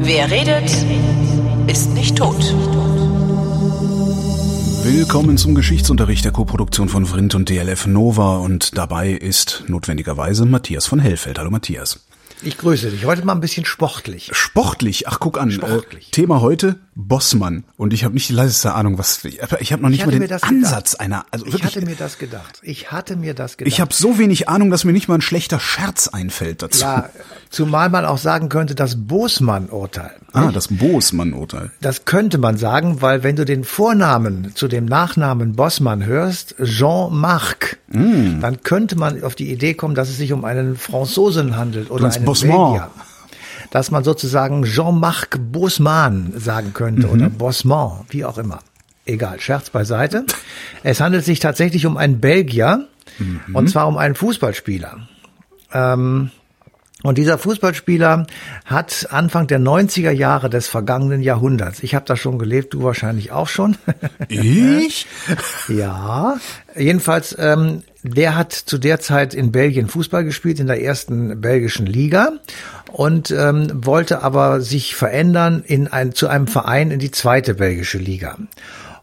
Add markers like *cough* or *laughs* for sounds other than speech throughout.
Wer redet, ist nicht tot. Willkommen zum Geschichtsunterricht der Koproduktion von Vrindt und DLF Nova und dabei ist notwendigerweise Matthias von Hellfeld. Hallo Matthias. Ich grüße dich. Heute mal ein bisschen sportlich. Sportlich? Ach, guck an. Sportlich. Äh, Thema heute Bossmann. Und ich habe nicht die leiseste Ahnung, was. Ich habe noch nicht mal den Ansatz gedacht. einer. Also ich wirklich, hatte mir das gedacht. Ich hatte mir das gedacht. Ich habe so wenig Ahnung, dass mir nicht mal ein schlechter Scherz einfällt dazu. Ja, zumal man auch sagen könnte, das Bosmann-Urteil. Ah, das Bosmann-Urteil. Das könnte man sagen, weil wenn du den Vornamen zu dem Nachnamen Bossmann hörst, Jean-Marc, mm. dann könnte man auf die Idee kommen, dass es sich um einen Franzosen handelt oder einen Bossmann. Belgier. Dass man sozusagen Jean-Marc Bosman sagen könnte mhm. oder Bossman, wie auch immer. Egal, Scherz beiseite. Es handelt sich tatsächlich um einen Belgier mhm. und zwar um einen Fußballspieler. Ähm, und dieser Fußballspieler hat Anfang der 90er Jahre des vergangenen Jahrhunderts, ich habe da schon gelebt, du wahrscheinlich auch schon. *laughs* Ich? ja, jedenfalls, ähm, der hat zu der Zeit in Belgien Fußball gespielt, in der ersten belgischen Liga und ähm, wollte aber sich verändern in ein, zu einem Verein in die zweite belgische Liga.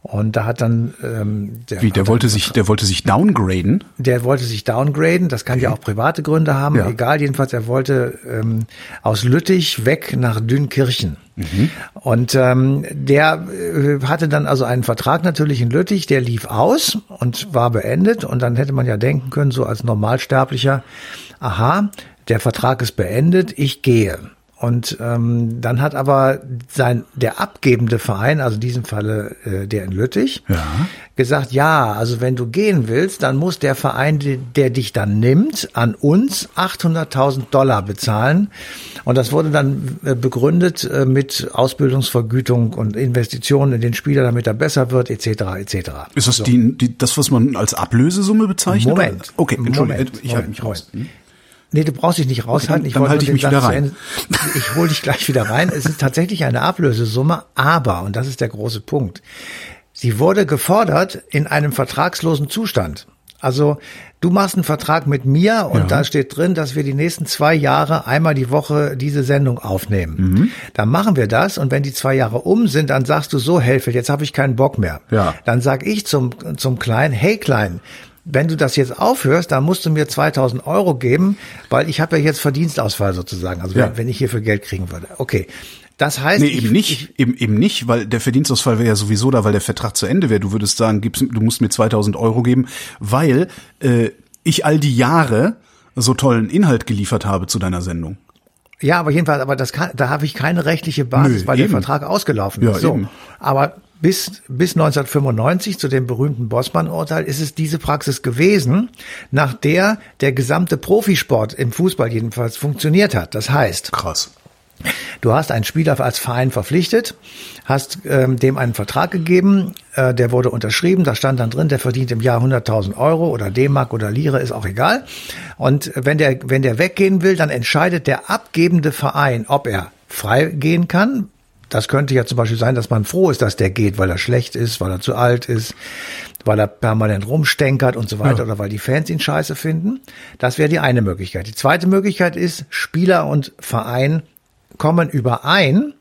Und da hat dann ähm, der, Wie, der wollte sich, der wollte sich downgraden? Der wollte sich downgraden. Das kann okay. ja auch private Gründe haben. Ja. Egal, jedenfalls, er wollte ähm, aus Lüttich weg nach Dünkirchen. Mhm. Und ähm, der äh, hatte dann also einen Vertrag natürlich in Lüttich, der lief aus und war beendet. Und dann hätte man ja denken können, so als Normalsterblicher, aha, der Vertrag ist beendet, ich gehe. Und ähm, dann hat aber sein der abgebende Verein, also in diesem Falle äh, der in Lüttich, ja. gesagt, ja, also wenn du gehen willst, dann muss der Verein, der, der dich dann nimmt, an uns 800.000 Dollar bezahlen. Und das wurde dann äh, begründet äh, mit Ausbildungsvergütung und Investitionen in den Spieler, damit er besser wird, etc. etc. Ist das so. die, die, das, was man als Ablösesumme bezeichnet? Moment. Okay, Entschuldigung, Moment, ich halte mich raus. Hm? Nee, du brauchst dich nicht raushalten. Ich dann halte ich mich wieder rein. Ich hole dich gleich wieder rein. Es ist tatsächlich eine Ablösesumme, aber, und das ist der große Punkt, sie wurde gefordert in einem vertragslosen Zustand. Also du machst einen Vertrag mit mir und ja. da steht drin, dass wir die nächsten zwei Jahre einmal die Woche diese Sendung aufnehmen. Mhm. Dann machen wir das und wenn die zwei Jahre um sind, dann sagst du so, Helfeld, jetzt habe ich keinen Bock mehr. Ja. Dann sag ich zum, zum Kleinen, hey Klein, wenn du das jetzt aufhörst, dann musst du mir 2000 Euro geben, weil ich habe ja jetzt Verdienstausfall sozusagen, also ja. wenn ich hierfür Geld kriegen würde. Okay. Das heißt, nee, eben ich, nicht, ich, eben, eben nicht, weil der Verdienstausfall wäre ja sowieso da, weil der Vertrag zu Ende wäre. Du würdest sagen, gibst, du musst mir 2000 Euro geben, weil äh, ich all die Jahre so tollen Inhalt geliefert habe zu deiner Sendung. Ja, aber jedenfalls, aber das kann, da habe ich keine rechtliche Basis, Nö, weil eben. der Vertrag ausgelaufen Ja, ist. So, eben. aber bis, bis 1995 zu dem berühmten Bossmann-Urteil ist es diese Praxis gewesen, nach der der gesamte Profisport im Fußball jedenfalls funktioniert hat. Das heißt, Krass. Du hast einen Spieler als Verein verpflichtet, hast ähm, dem einen Vertrag gegeben, äh, der wurde unterschrieben, da stand dann drin, der verdient im Jahr 100.000 Euro oder D-Mark oder Lire, ist auch egal. Und wenn der, wenn der weggehen will, dann entscheidet der abgebende Verein, ob er frei gehen kann. Das könnte ja zum Beispiel sein, dass man froh ist, dass der geht, weil er schlecht ist, weil er zu alt ist, weil er permanent rumstenkert und so weiter Ja. oder weil die Fans ihn scheiße finden. Das wäre die eine Möglichkeit. Die zweite Möglichkeit ist, Spieler und Verein kommen überein,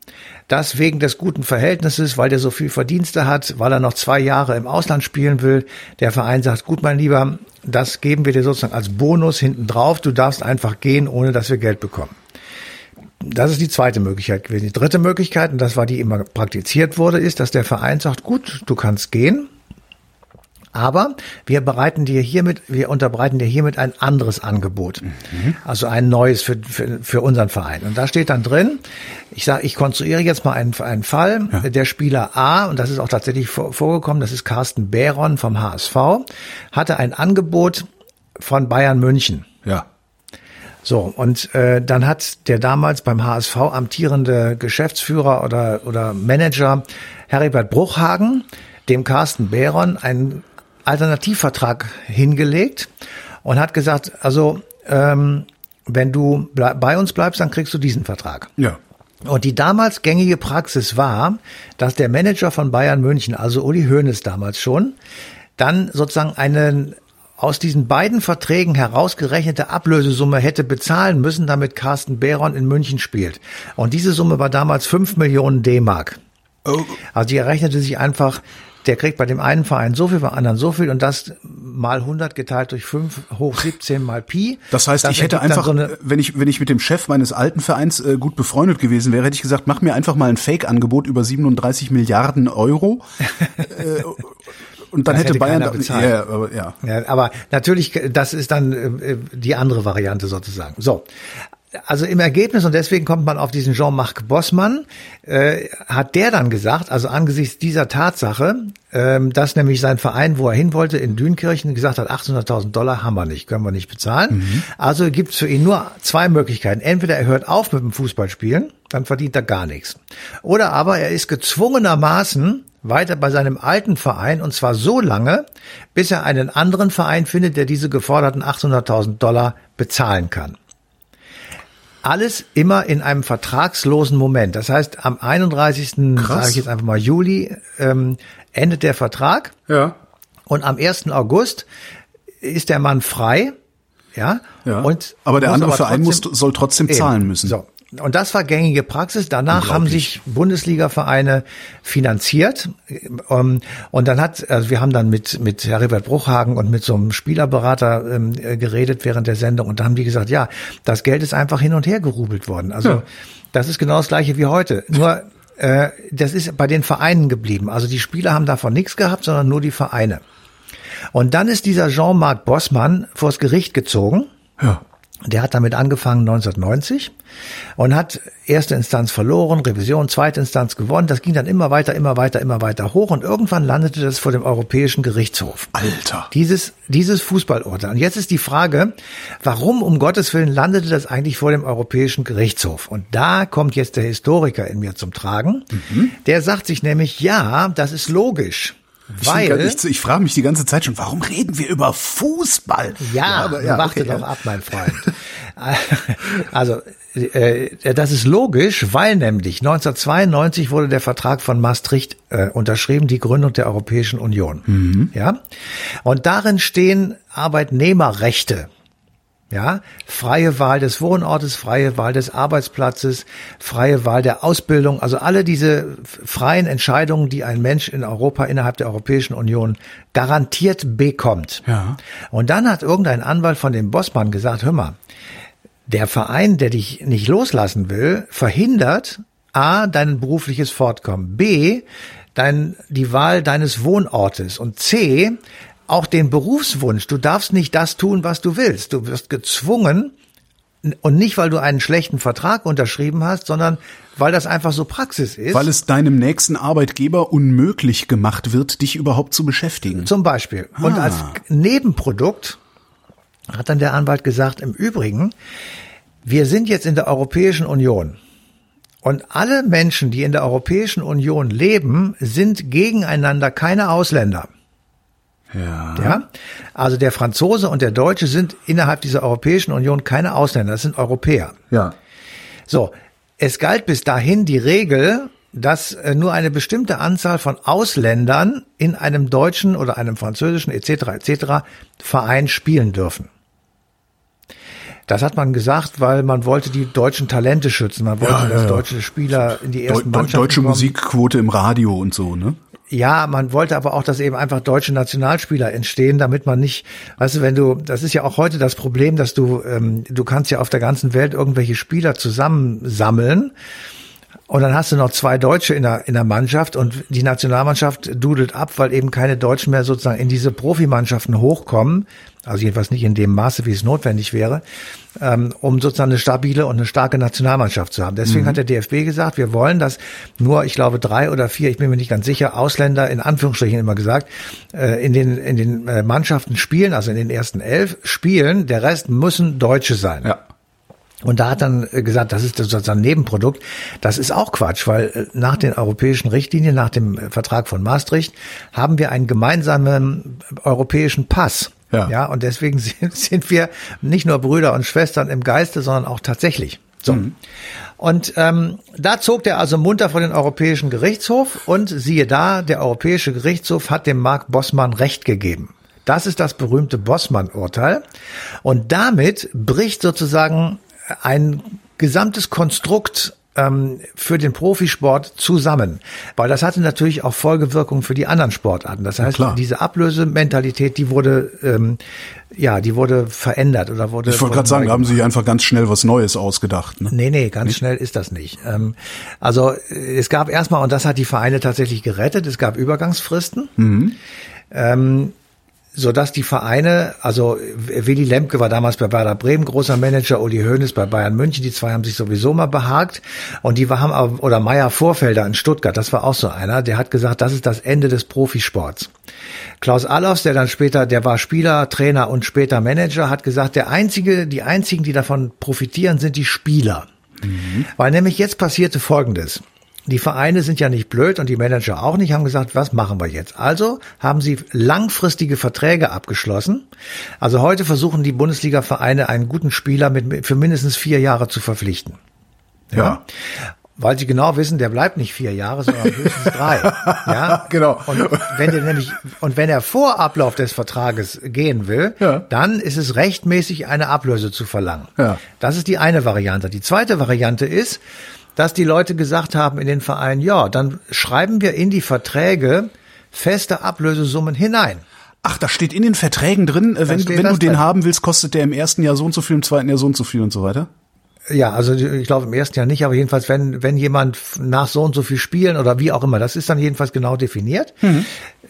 dass wegen des guten Verhältnisses, weil der so viel Verdienste hat, weil er noch zwei Jahre im Ausland spielen will, der Verein sagt, gut, mein Lieber, das geben wir dir sozusagen als Bonus hinten drauf, du darfst einfach gehen, ohne dass wir Geld bekommen. Das ist die zweite Möglichkeit gewesen. Die dritte Möglichkeit, und das war die immer praktiziert wurde, ist, dass der Verein sagt, gut, du kannst gehen, aber wir bereiten dir hiermit, wir unterbreiten dir hiermit ein anderes Angebot. Also ein neues für, für, für unseren Verein. Und da steht dann drin, ich sage, ich konstruiere jetzt mal einen, einen Fall. Ja. Der Spieler A, und das ist auch tatsächlich vor, vorgekommen, das ist Carsten Behron vom HSV, hatte ein Angebot von Bayern München. Ja. So, und äh, dann hat der damals beim HSV amtierende Geschäftsführer oder, oder Manager Heribert Bruchhagen dem Carsten Behron einen Alternativvertrag hingelegt und hat gesagt, also ähm, wenn du bei uns bleibst, dann kriegst du diesen Vertrag. Ja. Und die damals gängige Praxis war, dass der Manager von Bayern München, also Uli Hoeneß damals schon, dann sozusagen einen aus diesen beiden Verträgen herausgerechnete Ablösesumme hätte bezahlen müssen, damit Carsten Behron in München spielt. Und diese Summe war damals 5 Millionen D-Mark. Oh. Also die errechnete sich einfach, der kriegt bei dem einen Verein so viel, beim anderen so viel und das mal 100 geteilt durch 5 hoch 17 mal Pi. Das heißt, ich hätte einfach, so wenn ich wenn ich mit dem Chef meines alten Vereins äh, gut befreundet gewesen wäre, hätte ich gesagt, mach mir einfach mal ein Fake-Angebot über 37 Milliarden Euro. *laughs* äh, und dann Das hätte, hätte Bayern bezahlt. ja, aber ja. Ja, aber natürlich, das ist dann äh, die andere Variante sozusagen. So. Also im Ergebnis, und deswegen kommt man auf diesen Jean-Marc Bossmann, äh, hat der dann gesagt, also angesichts dieser Tatsache, ähm, dass nämlich sein Verein, wo er hin wollte, in Dünkirchen, gesagt hat, 800.000 Dollar haben wir nicht, können wir nicht bezahlen. Also gibt es für ihn nur zwei Möglichkeiten. Entweder er hört auf mit dem Fußballspielen, dann verdient er gar nichts. Oder aber er ist gezwungenermaßen weiter bei seinem alten Verein und zwar so lange, bis er einen anderen Verein findet, der diese geforderten 800.000 Dollar bezahlen kann. Alles immer in einem vertragslosen Moment. Das heißt, am 31. Krass. sage ich jetzt einfach mal Juli ähm, endet der Vertrag Ja. und am 1. August ist der Mann frei. Ja, Ja. und aber der andere Verein muss, soll trotzdem Eben. zahlen müssen. So. Und das war gängige Praxis. Danach haben sich Bundesliga-Vereine finanziert. Ähm, Und dann hat, also wir haben dann mit, mit Heribert Bruchhagen und mit so einem Spielerberater ähm, äh, geredet während der Sendung. Und da haben die gesagt, ja, das Geld ist einfach hin und her gerubelt worden. Also Ja. das ist genau das gleiche wie heute. Nur, äh, das ist bei den Vereinen geblieben. Also die Spieler haben davon nichts gehabt, sondern nur die Vereine. Und dann ist dieser Jean-Marc Bossmann vors Gericht gezogen. Ja. Der hat damit angefangen 1990 und hat erste Instanz verloren, Revision, zweite Instanz gewonnen. Das ging dann immer weiter, immer weiter, immer weiter hoch und irgendwann landete das vor dem Europäischen Gerichtshof. Alter. Dieses, dieses Fußballurteil. Und jetzt ist die Frage, warum um Gottes Willen landete das eigentlich vor dem Europäischen Gerichtshof? Und da kommt jetzt der Historiker in mir zum Tragen. Der sagt sich nämlich, ja, das ist logisch. Weil, ich, ich frage mich die ganze Zeit schon, warum reden wir über Fußball? Ja, aber ja, warte okay, doch ja. ab, mein *laughs* Freund. also, äh, das ist logisch, weil nämlich 1992 wurde der Vertrag von Maastricht äh, unterschrieben, die Gründung der Europäischen Union. Mhm. Ja, und darin stehen Arbeitnehmerrechte. Ja, freie Wahl des Wohnortes, freie Wahl des Arbeitsplatzes, freie Wahl der Ausbildung, also alle diese freien Entscheidungen, die ein Mensch in Europa innerhalb der Europäischen Union garantiert bekommt. Ja. Und dann hat irgendein Anwalt von dem Bossmann gesagt, hör mal, der Verein, der dich nicht loslassen will, verhindert A, dein berufliches Fortkommen, B, dein, die Wahl deines Wohnortes und C, auch den Berufswunsch. Du darfst nicht das tun, was du willst. Du wirst gezwungen, und nicht, weil du einen schlechten Vertrag unterschrieben hast, sondern weil das einfach so Praxis ist. Weil es deinem nächsten Arbeitgeber unmöglich gemacht wird, dich überhaupt zu beschäftigen. Zum Beispiel. Und Ah. als Nebenprodukt hat dann der Anwalt gesagt, im Übrigen, wir sind jetzt in der Europäischen Union. Und alle Menschen, die in der Europäischen Union leben, sind gegeneinander keine Ausländer. Ja. Ja? Also der Franzose und der Deutsche sind innerhalb dieser Europäischen Union keine Ausländer, das sind Europäer. Ja. So, es galt bis dahin die Regel, dass äh, nur eine bestimmte Anzahl von Ausländern in einem deutschen oder einem französischen etc. etc. Verein spielen dürfen. Das hat man gesagt, weil man wollte die deutschen Talente schützen. Man wollte, Ja, ja, dass ja. deutsche Spieler in die ersten Deu Mannschaften deutsche kommen. Musikquote im Radio und so, ne? Ja, man wollte aber auch, dass eben einfach deutsche Nationalspieler entstehen, damit man nicht, weißt du, wenn du, das ist ja auch heute das Problem, dass du, ähm, du kannst ja auf der ganzen Welt irgendwelche Spieler zusammensammeln und dann hast du noch zwei Deutsche in der, in der Mannschaft und die Nationalmannschaft dudelt ab, weil eben keine Deutschen mehr sozusagen in diese Profimannschaften hochkommen, also jedenfalls nicht in dem Maße, wie es notwendig wäre, ähm, um sozusagen eine stabile und eine starke Nationalmannschaft zu haben. Deswegen hat der DFB gesagt, wir wollen, dass nur, ich glaube, drei oder vier, ich bin mir nicht ganz sicher, Ausländer, in Anführungsstrichen immer gesagt, äh, in den, in den äh, Mannschaften spielen, also in den ersten elf spielen, der Rest müssen Deutsche sein. Ja. Und da hat dann äh, gesagt, das ist sozusagen ein Nebenprodukt. Das ist auch Quatsch, weil äh, nach den europäischen Richtlinien, nach dem äh, Vertrag von Maastricht, haben wir einen gemeinsamen europäischen Pass. Ja. ja und deswegen *laughs* sind, sind wir nicht nur Brüder und Schwestern im Geiste, sondern auch tatsächlich. So. Und ähm, da zog der also munter vor den Europäischen Gerichtshof und siehe da, der Europäische Gerichtshof hat dem Mark Bossmann Recht gegeben. Das ist das berühmte Bossmann-Urteil. Und damit bricht sozusagen ein gesamtes Konstrukt ähm, für den Profisport zusammen. Weil das hatte natürlich auch Folgewirkungen für die anderen Sportarten. Das heißt, klar. diese Ablösementalität, die wurde, ähm, ja, die wurde verändert oder wurde. Ich wollte gerade sagen, da haben sie sich einfach ganz schnell was Neues ausgedacht. Ne? Nee, nee, ganz schnell ist das nicht. Ähm, also äh, es gab erstmal, und das hat die Vereine tatsächlich gerettet, es gab Übergangsfristen. Ähm, so dass die Vereine, also Willy Lemke war damals bei Werder Bremen großer Manager, Uli Hoeneß bei Bayern München, die zwei haben sich sowieso mal behagt und die haben aber- oder Meier Vorfelder in Stuttgart, das war auch so einer, der hat gesagt, das ist das Ende des Profisports. Klaus Allofs, der dann später, der war Spieler, Trainer und später Manager, hat gesagt, der einzige, die einzigen, die davon profitieren, sind die Spieler. Weil nämlich jetzt passierte Folgendes. Die Vereine sind ja nicht blöd und die Manager auch nicht, haben gesagt, was machen wir jetzt? Also haben sie langfristige Verträge abgeschlossen. Also heute versuchen die Bundesliga-Vereine einen guten Spieler mit, für mindestens vier Jahre zu verpflichten. Ja. Weil sie genau wissen, der bleibt nicht vier Jahre, sondern höchstens *laughs* drei. Ja, Genau. Und wenn der nämlich und wenn er vor Ablauf des Vertrages gehen will, Ja. dann ist es rechtmäßig, eine Ablöse zu verlangen. Ja. Das ist die eine Variante. Die zweite Variante ist, dass die Leute gesagt haben in den Vereinen, ja, dann schreiben wir in die Verträge feste Ablösesummen hinein. Ach, da steht in den Verträgen drin, äh, wenn, wenn du das den drin. haben willst, kostet der im ersten Jahr so und so viel, im zweiten Jahr so und so viel und so weiter. Ja, also ich glaube im ersten Jahr nicht, aber jedenfalls, wenn, wenn jemand nach so und so viel Spielen oder wie auch immer, das ist dann jedenfalls genau definiert.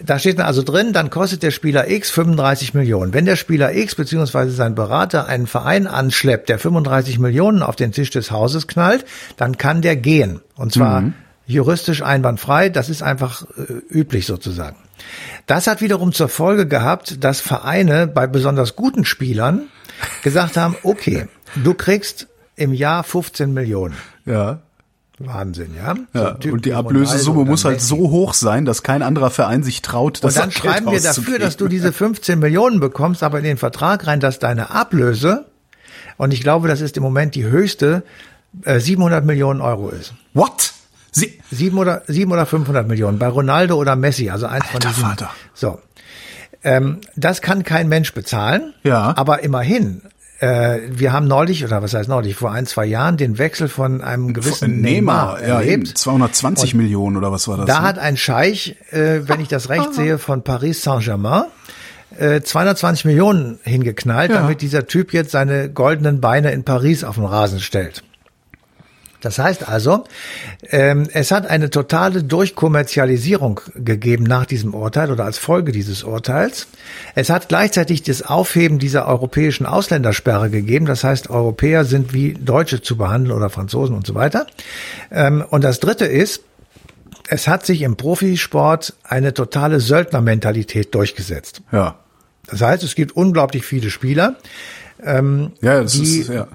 Da steht dann also drin, dann kostet der Spieler X 35 Millionen. Wenn der Spieler X beziehungsweise sein Berater einen Verein anschleppt, der 35 Millionen auf den Tisch des Hauses knallt, dann kann der gehen. Und zwar juristisch einwandfrei, das ist einfach äh, üblich sozusagen. Das hat wiederum zur Folge gehabt, dass Vereine bei besonders guten Spielern gesagt haben, okay, du kriegst im Jahr 15 Millionen. Ja. Wahnsinn, ja. So ja. Und die Ablösesumme muss halt so hoch sein, dass kein anderer Verein sich traut, das Und dann schreiben wir dafür, dass du diese 15 Millionen bekommst, aber in den Vertrag rein, dass deine Ablöse, und ich glaube, das ist im Moment die höchste, äh, 700 Millionen Euro ist. What? Sie, Sieben oder, sieben oder 500 Millionen. Bei Ronaldo oder Messi, also eins von Alter diesen. Vater. So. Ähm, das kann kein Mensch bezahlen. Ja. Aber immerhin. Äh, wir haben neulich, oder was heißt neulich, vor ein, zwei Jahren den Wechsel von einem gewissen Neymar, Neymar, ja, eben, erlebt. 220 Millionen oder was war das? Da ne? hat ein Scheich, äh, wenn ich das recht sehe, von Paris Saint-Germain äh, 220 Millionen hingeknallt, Ja. damit dieser Typ jetzt seine goldenen Beine in Paris auf den Rasen stellt. Das heißt also, ähm, es hat eine totale Durchkommerzialisierung gegeben nach diesem Urteil oder als Folge dieses Urteils. Es hat gleichzeitig das Aufheben dieser europäischen Ausländersperre gegeben. Das heißt, Europäer sind wie Deutsche zu behandeln oder Franzosen und so weiter. Ähm, und das Dritte ist, es hat sich im Profisport eine totale Söldnermentalität durchgesetzt. ja. Das heißt, es gibt unglaublich viele Spieler, Ja, das Die- ist, ja.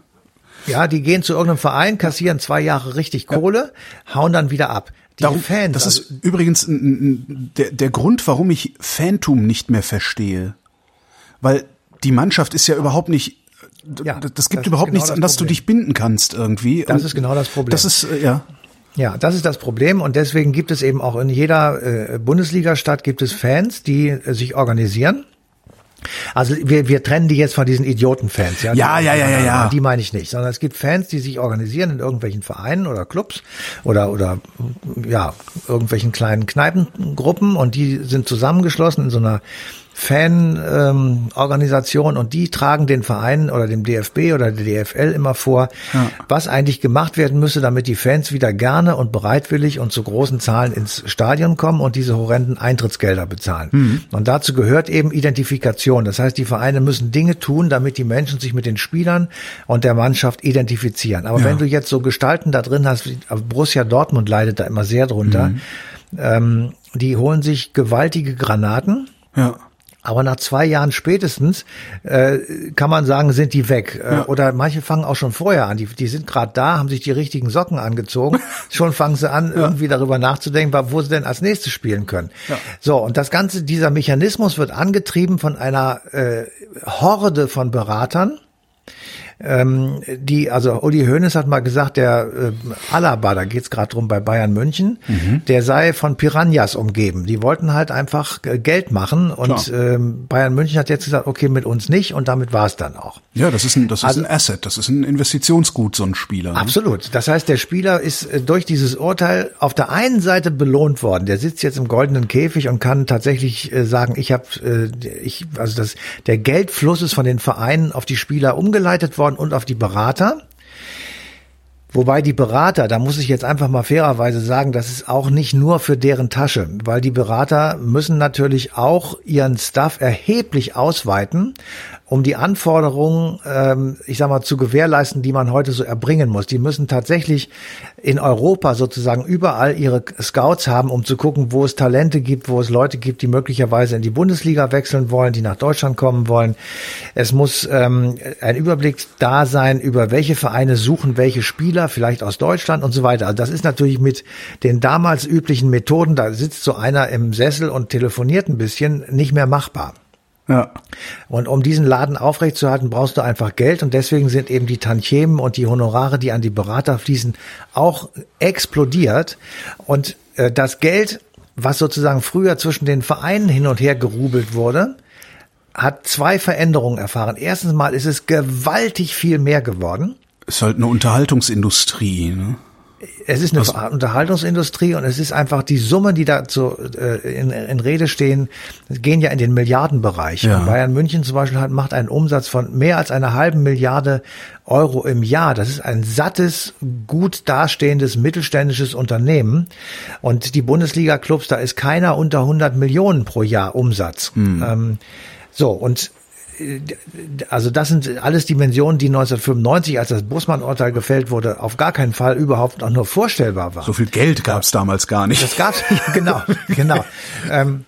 Ja, die gehen zu irgendeinem Verein, kassieren zwei Jahre richtig Kohle, hauen dann wieder ab. Die Darum, Fans, das also, ist übrigens ein, ein, der, der Grund, warum ich Phantom nicht mehr verstehe. Weil die Mannschaft ist ja überhaupt nicht, Ja, das, das gibt ist überhaupt genau nichts, das an das du dich binden kannst irgendwie. Das Und ist genau das Problem. Das ist, äh, ja. ja, das ist das Problem und deswegen gibt es eben auch in jeder äh, Bundesliga-Stadt gibt es Fans, die äh, sich organisieren. Also wir, wir trennen die jetzt von diesen Idioten-Fans. Ja, Ja, ja, ja, ja, ja. Die meine ich nicht, sondern es gibt Fans, die sich organisieren in irgendwelchen Vereinen oder Clubs oder oder ja irgendwelchen kleinen Kneipengruppen und die sind zusammengeschlossen in so einer Fan-Organisation und die tragen den Verein oder dem DFB oder der DFL immer vor, was eigentlich gemacht werden müsse, damit die Fans wieder gerne und bereitwillig und zu großen Zahlen ins Stadion kommen und diese horrenden Eintrittsgelder bezahlen. Und dazu gehört eben Identifikation. Das heißt, die Vereine müssen Dinge tun, damit die Menschen sich mit den Spielern und der Mannschaft identifizieren. Aber wenn du jetzt so Gestalten da drin hast, wie Borussia Dortmund leidet da immer sehr drunter, ähm, die holen sich gewaltige Granaten. Ja. Aber nach zwei Jahren spätestens äh, kann man sagen, sind die weg. Äh, Oder manche fangen auch schon vorher an. Die, die sind gerade da, haben sich die richtigen Socken angezogen. *laughs* schon fangen sie an, irgendwie darüber nachzudenken, wo sie denn als nächstes spielen können. So, und das Ganze, dieser Mechanismus wird angetrieben von einer äh, Horde von Beratern, ähm, die, also Uli Hoeneß hat mal gesagt, der äh, Alaba, da geht's gerade drum bei Bayern München, Mhm. der sei von Piranhas umgeben. Die wollten halt einfach äh, Geld machen und ähm, Bayern München hat jetzt gesagt, okay, mit uns nicht und damit war's dann auch. Ja, das ist ein, das ist Also- ein Asset, das ist ein Investitionsgut, so ein Spieler. ne? Absolut. Das heißt, der Spieler ist äh, durch dieses Urteil auf der einen Seite belohnt worden. Der sitzt jetzt im goldenen Käfig und kann tatsächlich äh, sagen, ich habe, äh, ich, also das, der Geldfluss ist von den Vereinen auf die Spieler umgeleitet worden und auf die Berater. Wobei die Berater, da muss ich jetzt einfach mal fairerweise sagen, das ist auch nicht nur für deren Tasche, weil die Berater müssen natürlich auch ihren Staff erheblich ausweiten, um die Anforderungen, ähm, ich sag mal, zu gewährleisten, die man heute so erbringen muss. Die müssen tatsächlich in Europa sozusagen überall ihre Scouts haben, um zu gucken, wo es Talente gibt, wo es Leute gibt, die möglicherweise in die Bundesliga wechseln wollen, die nach Deutschland kommen wollen. Es muss ähm, ein Überblick da sein, über welche Vereine suchen welche Spieler, vielleicht aus Deutschland und so weiter. Also das ist natürlich mit den damals üblichen Methoden, da sitzt so einer im Sessel und telefoniert ein bisschen, nicht mehr machbar. Ja. Und um diesen Laden aufrechtzuerhalten, brauchst du einfach Geld. Und deswegen sind eben die Tantiemen und die Honorare, die an die Berater fließen, auch explodiert. Und äh, das Geld, was sozusagen früher zwischen den Vereinen hin und her gerubelt wurde, hat zwei Veränderungen erfahren. Erstens mal ist es gewaltig viel mehr geworden. Ist halt eine Unterhaltungsindustrie, ne? Es ist eine Unterhaltungsindustrie und es ist einfach die Summen, die da zu, äh, in, in Rede stehen, gehen ja in den Milliardenbereich. Ja. Bayern München zum Beispiel hat, macht einen Umsatz von mehr als einer halben Milliarde Euro im Jahr. Das ist ein sattes, gut dastehendes mittelständisches Unternehmen. Und die Bundesliga-Clubs, da ist keiner unter 100 Millionen pro Jahr Umsatz. Ähm, so, und also das sind alles Dimensionen, die 1995, als das Bussmann-Urteil gefällt wurde, auf gar keinen Fall überhaupt auch nur vorstellbar waren. So viel Geld gab's damals gar nicht. Das gab's nicht, *laughs* genau, genau. Ähm,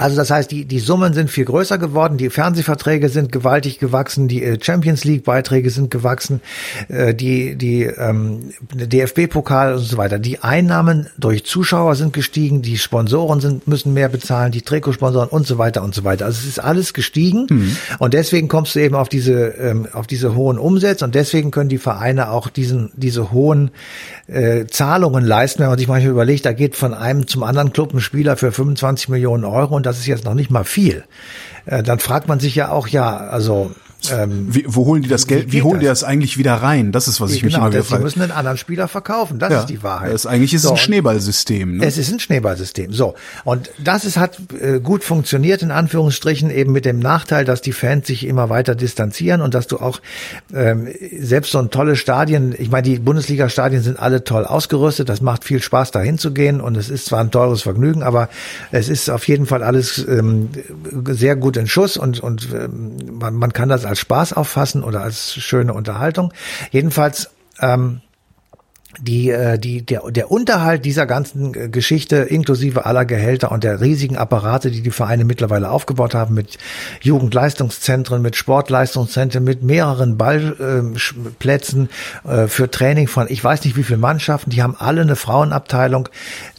also das heißt, die, die Summen sind viel größer geworden, die Fernsehverträge sind gewaltig gewachsen, die äh, Champions League Beiträge sind gewachsen, äh, die, die ähm, DFB-Pokal und so weiter. Die Einnahmen durch Zuschauer sind gestiegen, die Sponsoren sind, müssen mehr bezahlen, die Trikotsponsoren und so weiter und so weiter. Also es ist alles gestiegen und deswegen kommst du eben auf diese, ähm, auf diese hohen Umsätze und deswegen können die Vereine auch diesen, diese hohen äh, Zahlungen leisten, wenn man sich manchmal überlegt, da geht von einem zum anderen Club ein Spieler für 25 Millionen Euro und das ist jetzt noch nicht mal viel. Äh, dann fragt man sich ja auch, ja, also ähm, Wie, wo holen die das Geld? Wie, geht holen die das? das eigentlich wieder rein? Das ist, was ich mich genau, immer wieder das, sie frage. müssen einen anderen Spieler verkaufen, das Ja, ist die Wahrheit. Das eigentlich ist es So, ein Schneeballsystem. Ne? Es ist ein Schneeballsystem. So. Und das ist, hat äh, gut funktioniert, in Anführungsstrichen, eben mit dem Nachteil, dass die Fans sich immer weiter distanzieren und dass du auch ähm, selbst so ein tolles Stadien, ich meine, die Bundesliga-Stadien sind alle toll ausgerüstet, das macht viel Spaß, dahin zu gehen und es ist zwar ein teures Vergnügen, aber es ist auf jeden Fall alles ähm, sehr gut in Schuss und, und ähm, man, man kann das als Spaß auffassen oder als schöne Unterhaltung. Jedenfalls ähm, die, äh, die, der, der Unterhalt dieser ganzen äh, Geschichte inklusive aller Gehälter und der riesigen Apparate, die die Vereine mittlerweile aufgebaut haben mit Jugendleistungszentren, mit Sportleistungszentren, mit mehreren Ballplätzen äh, für Training von ich weiß nicht wie viele Mannschaften, die haben alle eine Frauenabteilung,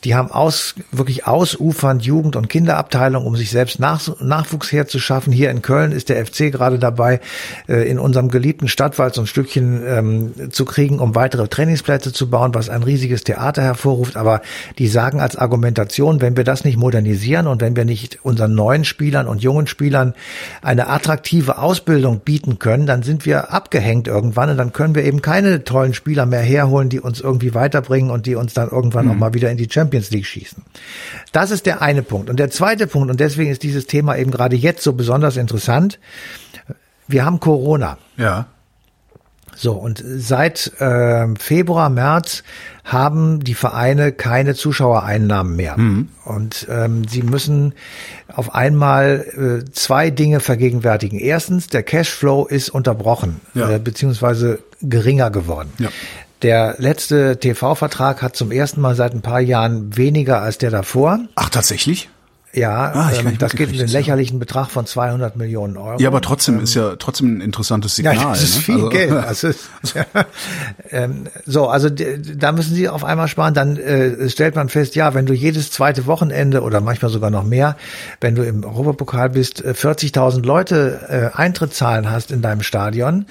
die haben aus, wirklich ausufernd Jugend- und Kinderabteilung, um sich selbst Nach Nachwuchs herzuschaffen. Hier in Köln ist der FC gerade dabei, äh, in unserem geliebten Stadtwald so ein Stückchen ähm, zu kriegen, um weitere Trainingsplätze zu bauen, was ein riesiges Theater hervorruft. Aber die sagen als Argumentation, wenn wir das nicht modernisieren und wenn wir nicht unseren neuen Spielern und jungen Spielern eine attraktive Ausbildung bieten können, dann sind wir abgehängt irgendwann und dann können wir eben keine tollen Spieler mehr herholen, die uns irgendwie weiterbringen und die uns dann irgendwann auch mal wieder in die Champions League schießen. Das ist der eine Punkt. Und der zweite Punkt, und deswegen ist dieses Thema eben gerade jetzt so besonders interessant, wir haben Corona. Ja. So, und seit äh, Februar, März haben die Vereine keine Zuschauereinnahmen mehr. Und ähm, sie müssen auf einmal äh, zwei Dinge vergegenwärtigen. Erstens, der Cashflow ist unterbrochen, Ja. äh, beziehungsweise geringer geworden. Ja. Der letzte TV-Vertrag hat zum ersten Mal seit ein paar Jahren weniger als der davor. Ach, tatsächlich? Ja, Ah, ähm, das geht um den lächerlichen Betrag von 200 Millionen Euro. Ja, aber trotzdem ist ja trotzdem ein interessantes Signal. Ja, das ist ne? viel Also- Geld. *laughs* Das ist, *laughs* ähm, so, also da müssen Sie auf einmal sparen. Dann äh, stellt man fest, ja, wenn du jedes zweite Wochenende oder manchmal sogar noch mehr, wenn du im Europapokal bist, äh, 40.000 Leute äh, Eintrittszahlen hast in deinem Stadion,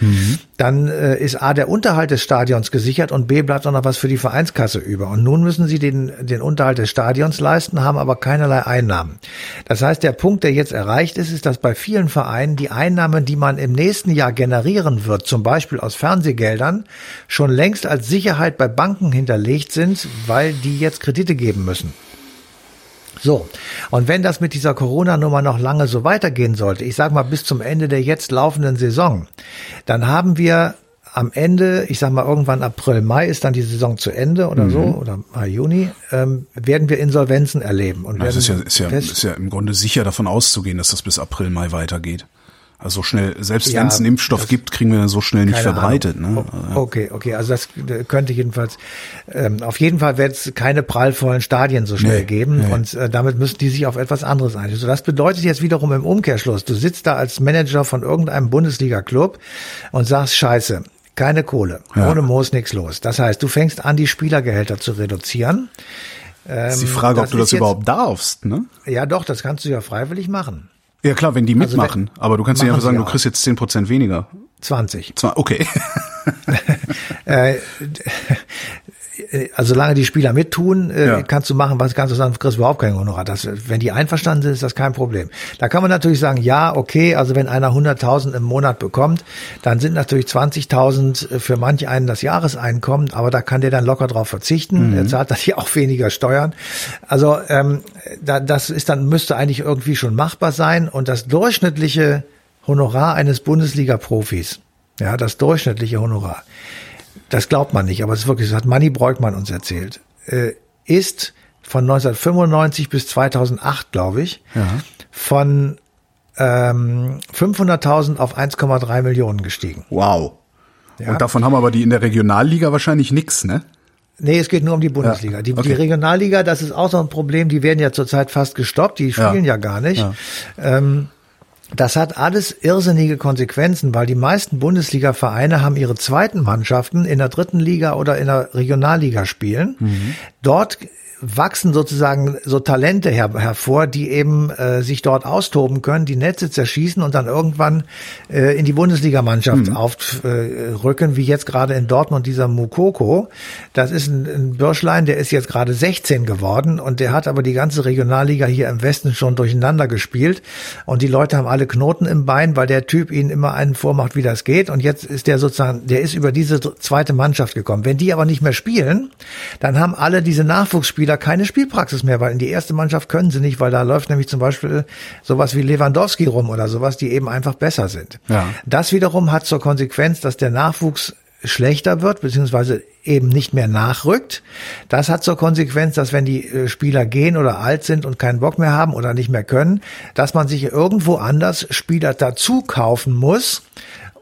dann äh, ist A, der Unterhalt des Stadions gesichert und B, bleibt auch noch was für die Vereinskasse über. Und nun müssen sie den, den Unterhalt des Stadions leisten, haben aber keinerlei Einnahmen. Das heißt, der Punkt, der jetzt erreicht ist, ist, dass bei vielen Vereinen die Einnahmen, die man im nächsten Jahr generieren wird, zum Beispiel aus Fernsehgeldern, schon längst als Sicherheit bei Banken hinterlegt sind, weil die jetzt Kredite geben müssen. So, und wenn das mit dieser Corona-Nummer noch lange so weitergehen sollte, ich sage mal bis zum Ende der jetzt laufenden Saison, dann haben wir am Ende, ich sag mal irgendwann April, Mai ist dann die Saison zu Ende oder mhm. so, oder Mai, Juni, ähm, werden wir Insolvenzen erleben. Und das ist ja, ist, ja, ist ja im Grunde sicher davon auszugehen, dass das bis April, Mai weitergeht. Also so schnell, selbst ja, wenn es einen Impfstoff gibt, kriegen wir so schnell nicht verbreitet. Ne? Okay, okay, also das könnte jedenfalls, ähm, auf jeden Fall wird es keine prallvollen Stadien so schnell nee, geben nee. und äh, damit müssen die sich auf etwas anderes einstellen. So, das bedeutet jetzt wiederum im Umkehrschluss, du sitzt da als Manager von irgendeinem Bundesliga-Club und sagst, scheiße, keine Kohle, ja. ohne Moos nichts los. Das heißt, du fängst an, die Spielergehälter zu reduzieren. Ähm, ist die Frage, ob du das jetzt, überhaupt darfst, ne? Ja, doch, das kannst du ja freiwillig machen. Ja klar, wenn die mitmachen. Also wenn, aber du kannst ja einfach sagen, du kriegst jetzt zehn Prozent weniger. 20. Okay. *laughs* äh, also solange die Spieler mittun, äh, ja. kannst du machen, was kannst du sagen, du kriegst überhaupt kein Honorar. Das, wenn die einverstanden sind, ist das kein Problem. Da kann man natürlich sagen, ja, okay, also wenn einer 100.000 im Monat bekommt, dann sind natürlich 20.000 für manch einen das Jahreseinkommen, aber da kann der dann locker drauf verzichten. Mhm. Er zahlt dann *laughs* hier auch weniger Steuern. Also ähm, da, das ist dann müsste eigentlich irgendwie schon machbar sein und das durchschnittliche Honorar eines Bundesliga-Profis, ja, das durchschnittliche Honorar das glaubt man nicht, aber es ist wirklich, das hat Manny Breukmann uns erzählt, äh, ist von 1995 bis 2008, glaube ich, ja. von ähm, 500.000 auf 1,3 Millionen gestiegen. Wow. Ja. Und davon haben aber die in der Regionalliga wahrscheinlich nix, ne? Nee, es geht nur um die Bundesliga. Ja, die, okay. die, Regionalliga, das ist auch so ein Problem, die werden ja zurzeit fast gestoppt, die spielen ja, ja gar nicht. Ähm, das hat alles irrsinnige Konsequenzen, weil die meisten Bundesliga-Vereine haben ihre zweiten Mannschaften in der dritten Liga oder in der Regionalliga spielen. Mhm. Dort wachsen sozusagen so Talente her, hervor, die eben äh, sich dort austoben können, die Netze zerschießen und dann irgendwann äh, in die Bundesligamannschaft mhm. aufrücken, äh, wie jetzt gerade in Dortmund dieser Mukoko. Das ist ein, ein Bürschlein, der ist jetzt gerade 16 geworden und der hat aber die ganze Regionalliga hier im Westen schon durcheinander gespielt und die Leute haben alle Knoten im Bein, weil der Typ ihnen immer einen vormacht, wie das geht und jetzt ist der sozusagen, der ist über diese zweite Mannschaft gekommen. Wenn die aber nicht mehr spielen, dann haben alle diese Nachwuchsspieler Spieler keine Spielpraxis mehr, weil in die erste Mannschaft können sie nicht, weil da läuft nämlich zum Beispiel sowas wie Lewandowski rum oder sowas, die eben einfach besser sind. Ja. Das wiederum hat zur Konsequenz, dass der Nachwuchs schlechter wird, beziehungsweise eben nicht mehr nachrückt. Das hat zur Konsequenz, dass wenn die äh, Spieler gehen oder alt sind und keinen Bock mehr haben oder nicht mehr können, dass man sich irgendwo anders Spieler dazu kaufen muss,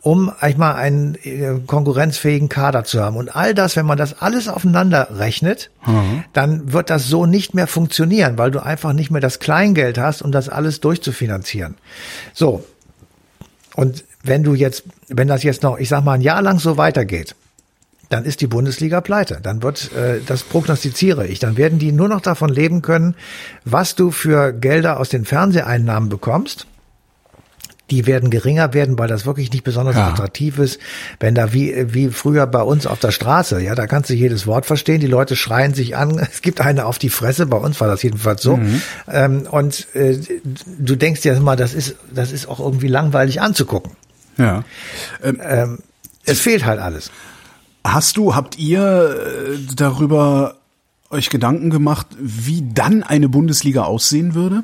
um eigentlich mal einen äh, konkurrenzfähigen Kader zu haben. Und all das, wenn man das alles aufeinander rechnet, mhm. dann wird das so nicht mehr funktionieren, weil du einfach nicht mehr das Kleingeld hast, um das alles durchzufinanzieren. So. Und wenn du jetzt, wenn das jetzt noch, ich sag mal, ein Jahr lang so weitergeht, dann ist die Bundesliga pleite. Dann wird, äh, das prognostiziere ich, dann werden die nur noch davon leben können, was du für Gelder aus den Fernseheinnahmen bekommst die werden geringer werden, weil das wirklich nicht besonders ja. attraktiv ist. Wenn da wie, wie früher bei uns auf der Straße, ja, da kannst du jedes Wort verstehen, die Leute schreien sich an, *laughs* es gibt eine auf die Fresse, bei uns war das jedenfalls so. Mhm. Ähm, und äh, du denkst ja immer, das ist, das ist auch irgendwie langweilig anzugucken. Ja. Ähm, ähm, es fehlt halt alles. Hast du, habt ihr äh, darüber euch Gedanken gemacht, wie dann eine Bundesliga aussehen würde?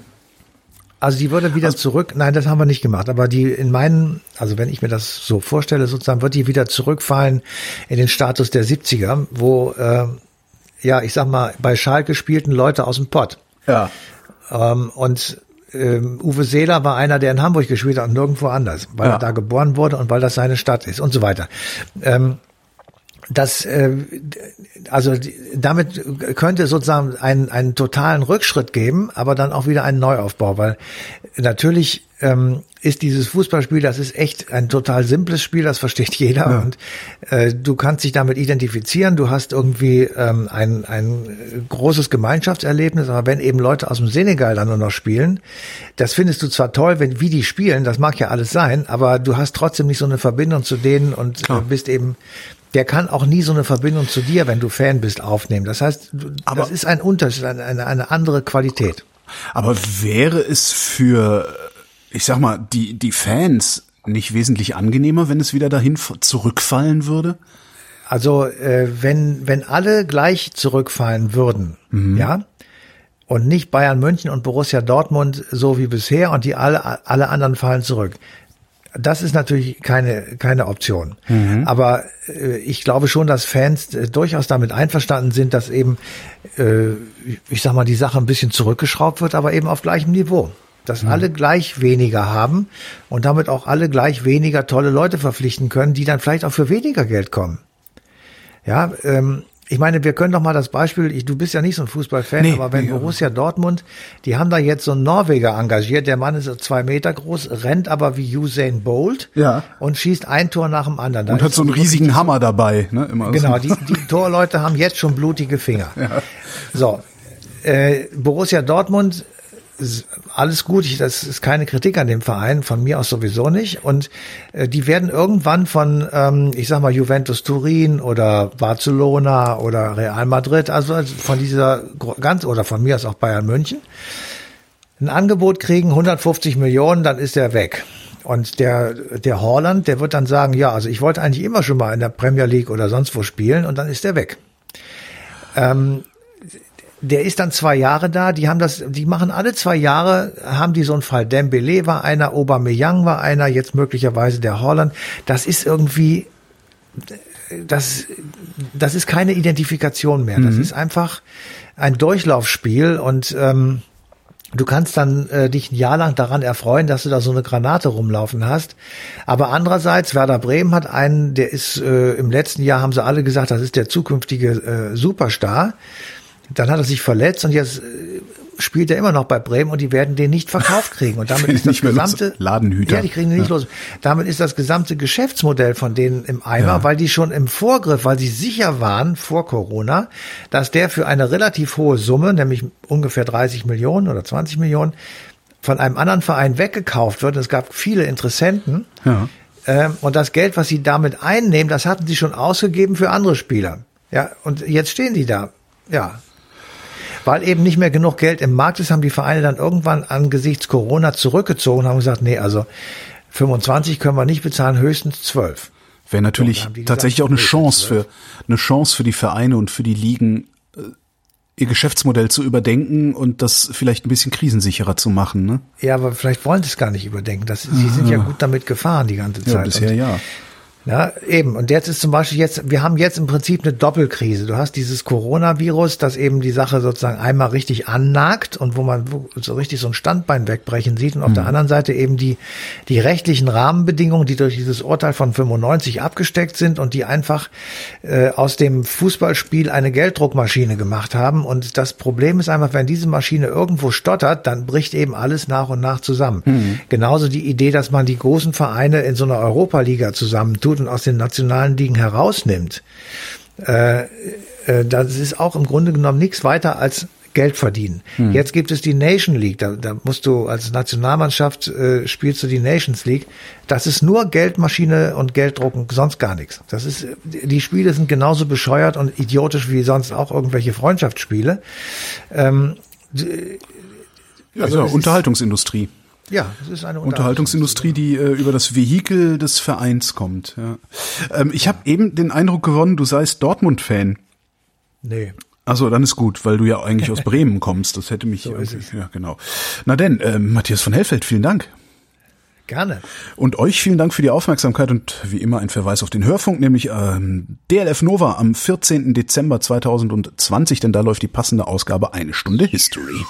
Also die würde wieder also, zurück, nein, das haben wir nicht gemacht, aber die in meinen, also wenn ich mir das so vorstelle, sozusagen, wird die wieder zurückfallen in den Status der 70er, wo, äh, ja, ich sag mal, bei Schalke spielten Leute aus dem Pott. Ja. Ähm, und ähm, Uwe Seeler war einer, der in Hamburg gespielt hat und nirgendwo anders, weil ja. er da geboren wurde und weil das seine Stadt ist und so weiter. Ähm, das äh, also damit könnte sozusagen einen, einen totalen Rückschritt geben, aber dann auch wieder einen Neuaufbau, weil natürlich ähm, ist dieses Fußballspiel, das ist echt ein total simples Spiel, das versteht *laughs* jeder Ja. und äh, du kannst dich damit identifizieren, du hast irgendwie ähm, ein, ein großes Gemeinschaftserlebnis, aber wenn eben Leute aus dem Senegal dann nur noch spielen, das findest du zwar toll, wenn wie die spielen, das mag ja alles sein, aber du hast trotzdem nicht so eine Verbindung zu denen und äh, bist eben der kann auch nie so eine Verbindung zu dir, wenn du Fan bist, aufnehmen. Das heißt, Aber- das ist ein Unterschied, eine, eine, eine andere Qualität. Aber wäre es für, ich sag mal, die, die Fans nicht wesentlich angenehmer, wenn es wieder dahin zurückfallen würde? Also äh, wenn wenn alle gleich zurückfallen würden, ja, und nicht Bayern München und Borussia Dortmund so wie bisher und die alle alle anderen fallen zurück. Das ist natürlich keine keine Option. Aber äh, ich glaube schon, dass Fans äh, durchaus damit einverstanden sind, dass eben äh, ich sag mal die Sache ein bisschen zurückgeschraubt wird, aber eben auf gleichem Niveau. Dass alle gleich weniger haben und damit auch alle gleich weniger tolle Leute verpflichten können, die dann vielleicht auch für weniger Geld kommen. Ja, ähm, ich meine, wir können doch mal das Beispiel, ich, du bist ja nicht so ein Fußballfan, Nee, aber wenn nee, aber- Borussia Dortmund, die haben da jetzt so einen Norweger engagiert, der Mann ist so zwei Meter groß, rennt aber wie Usain Bolt Ja. und schießt ein Tor nach dem anderen. Da Und hat so einen riesigen Hammer dabei, ne? Immer Genau, so. die, *laughs* die Torleute haben jetzt schon blutige Finger. So, äh, Borussia Dortmund, alles gut, ich, das ist keine Kritik an dem Verein, von mir aus sowieso nicht. Und äh, die werden irgendwann von, ähm, ich sag mal, Juventus Turin oder Barcelona oder Real Madrid, also von dieser ganz oder von mir aus auch Bayern München, ein Angebot kriegen, 150 Millionen, dann ist er weg. Und der, der Holland, der wird dann sagen, ja, also ich wollte eigentlich immer schon mal in der Premier League oder sonst wo spielen und dann ist er weg. Ähm, der ist dann zwei Jahre da, die haben das, die machen alle zwei Jahre, haben die so einen Fall. Dembele war einer, Aubameyang war einer, jetzt möglicherweise der Holland. Das ist irgendwie, das, das ist keine Identifikation mehr. Das ist einfach ein Durchlaufspiel und ähm, Du kannst dann äh, dich ein Jahr lang daran erfreuen, dass du da so eine Granate rumlaufen hast. Aber andererseits, Werder Bremen hat einen, der ist äh, im letzten Jahr, haben sie alle gesagt, das ist der zukünftige äh, Superstar. Dann hat er sich verletzt und jetzt äh, spielt er immer noch bei Bremen und die werden den nicht verkauft kriegen. Und damit *laughs* ist das los. gesamte Ladenhüter. Ja, die kriegen den nicht los. Damit ist das gesamte Geschäftsmodell von denen im Eimer, Ja. weil die schon im Vorgriff, weil sie sicher waren vor Corona, dass der für eine relativ hohe Summe, nämlich ungefähr 30 Millionen oder 20 Millionen, von einem anderen Verein weggekauft wird. Es gab viele Interessenten. Ja. Ähm, und das Geld, was sie damit einnehmen, das hatten sie schon ausgegeben für andere Spieler. Ja, und jetzt stehen die da. Ja. Weil eben nicht mehr genug Geld im Markt ist, haben die Vereine dann irgendwann angesichts Corona zurückgezogen und haben gesagt, nee, also 25 können wir nicht bezahlen, höchstens 12. Wäre natürlich tatsächlich auch eine Chance für eine Chance für die Vereine und für die Ligen, äh, ihr Geschäftsmodell zu überdenken und das vielleicht ein bisschen krisensicherer zu machen. Ne? Ja, aber vielleicht wollen sie es gar nicht überdenken. Das, sie sind ja gut damit gefahren die ganze Zeit. Ja, bisher Und- ja. Ja, eben. Und jetzt ist zum Beispiel jetzt, wir haben jetzt im Prinzip eine Doppelkrise. Du hast dieses Coronavirus, das eben die Sache sozusagen einmal richtig annagt und wo man so richtig so ein Standbein wegbrechen sieht. Und auf der anderen Seite eben die, die rechtlichen Rahmenbedingungen, die durch dieses Urteil von 95 abgesteckt sind und die einfach äh, aus dem Fußballspiel eine Gelddruckmaschine gemacht haben. Und das Problem ist einfach, wenn diese Maschine irgendwo stottert, dann bricht eben alles nach und nach zusammen. Genauso die Idee, dass man die großen Vereine in so einer Europa-Liga zusammentut und aus den nationalen Ligen herausnimmt. Äh, äh, das ist auch im Grunde genommen nichts weiter als Geld verdienen. Jetzt gibt es die Nation League, da, da musst du als Nationalmannschaft äh, spielst du die Nations League. Das ist nur Geldmaschine und Gelddrucken, sonst gar nichts. Das ist, die Spiele sind genauso bescheuert und idiotisch wie sonst auch irgendwelche Freundschaftsspiele. Ähm, Ja, Also ja es ist- Unterhaltungsindustrie. Ja, es ist eine Unterhaltungsindustrie, die äh, über das Vehikel des Vereins kommt. Ja. Ähm, ich habe eben den Eindruck gewonnen, du seist Dortmund-Fan. Nee. Also dann ist gut, weil du ja eigentlich aus *laughs* Bremen kommst. Das hätte mich So ja genau. Na denn, ähm, Matthias von Hellfeld, vielen Dank. Gerne. Und euch vielen Dank für die Aufmerksamkeit und wie immer ein Verweis auf den Hörfunk, nämlich ähm, DLF Nova am 14. Dezember 2020, denn da läuft die passende Ausgabe Eine Stunde History.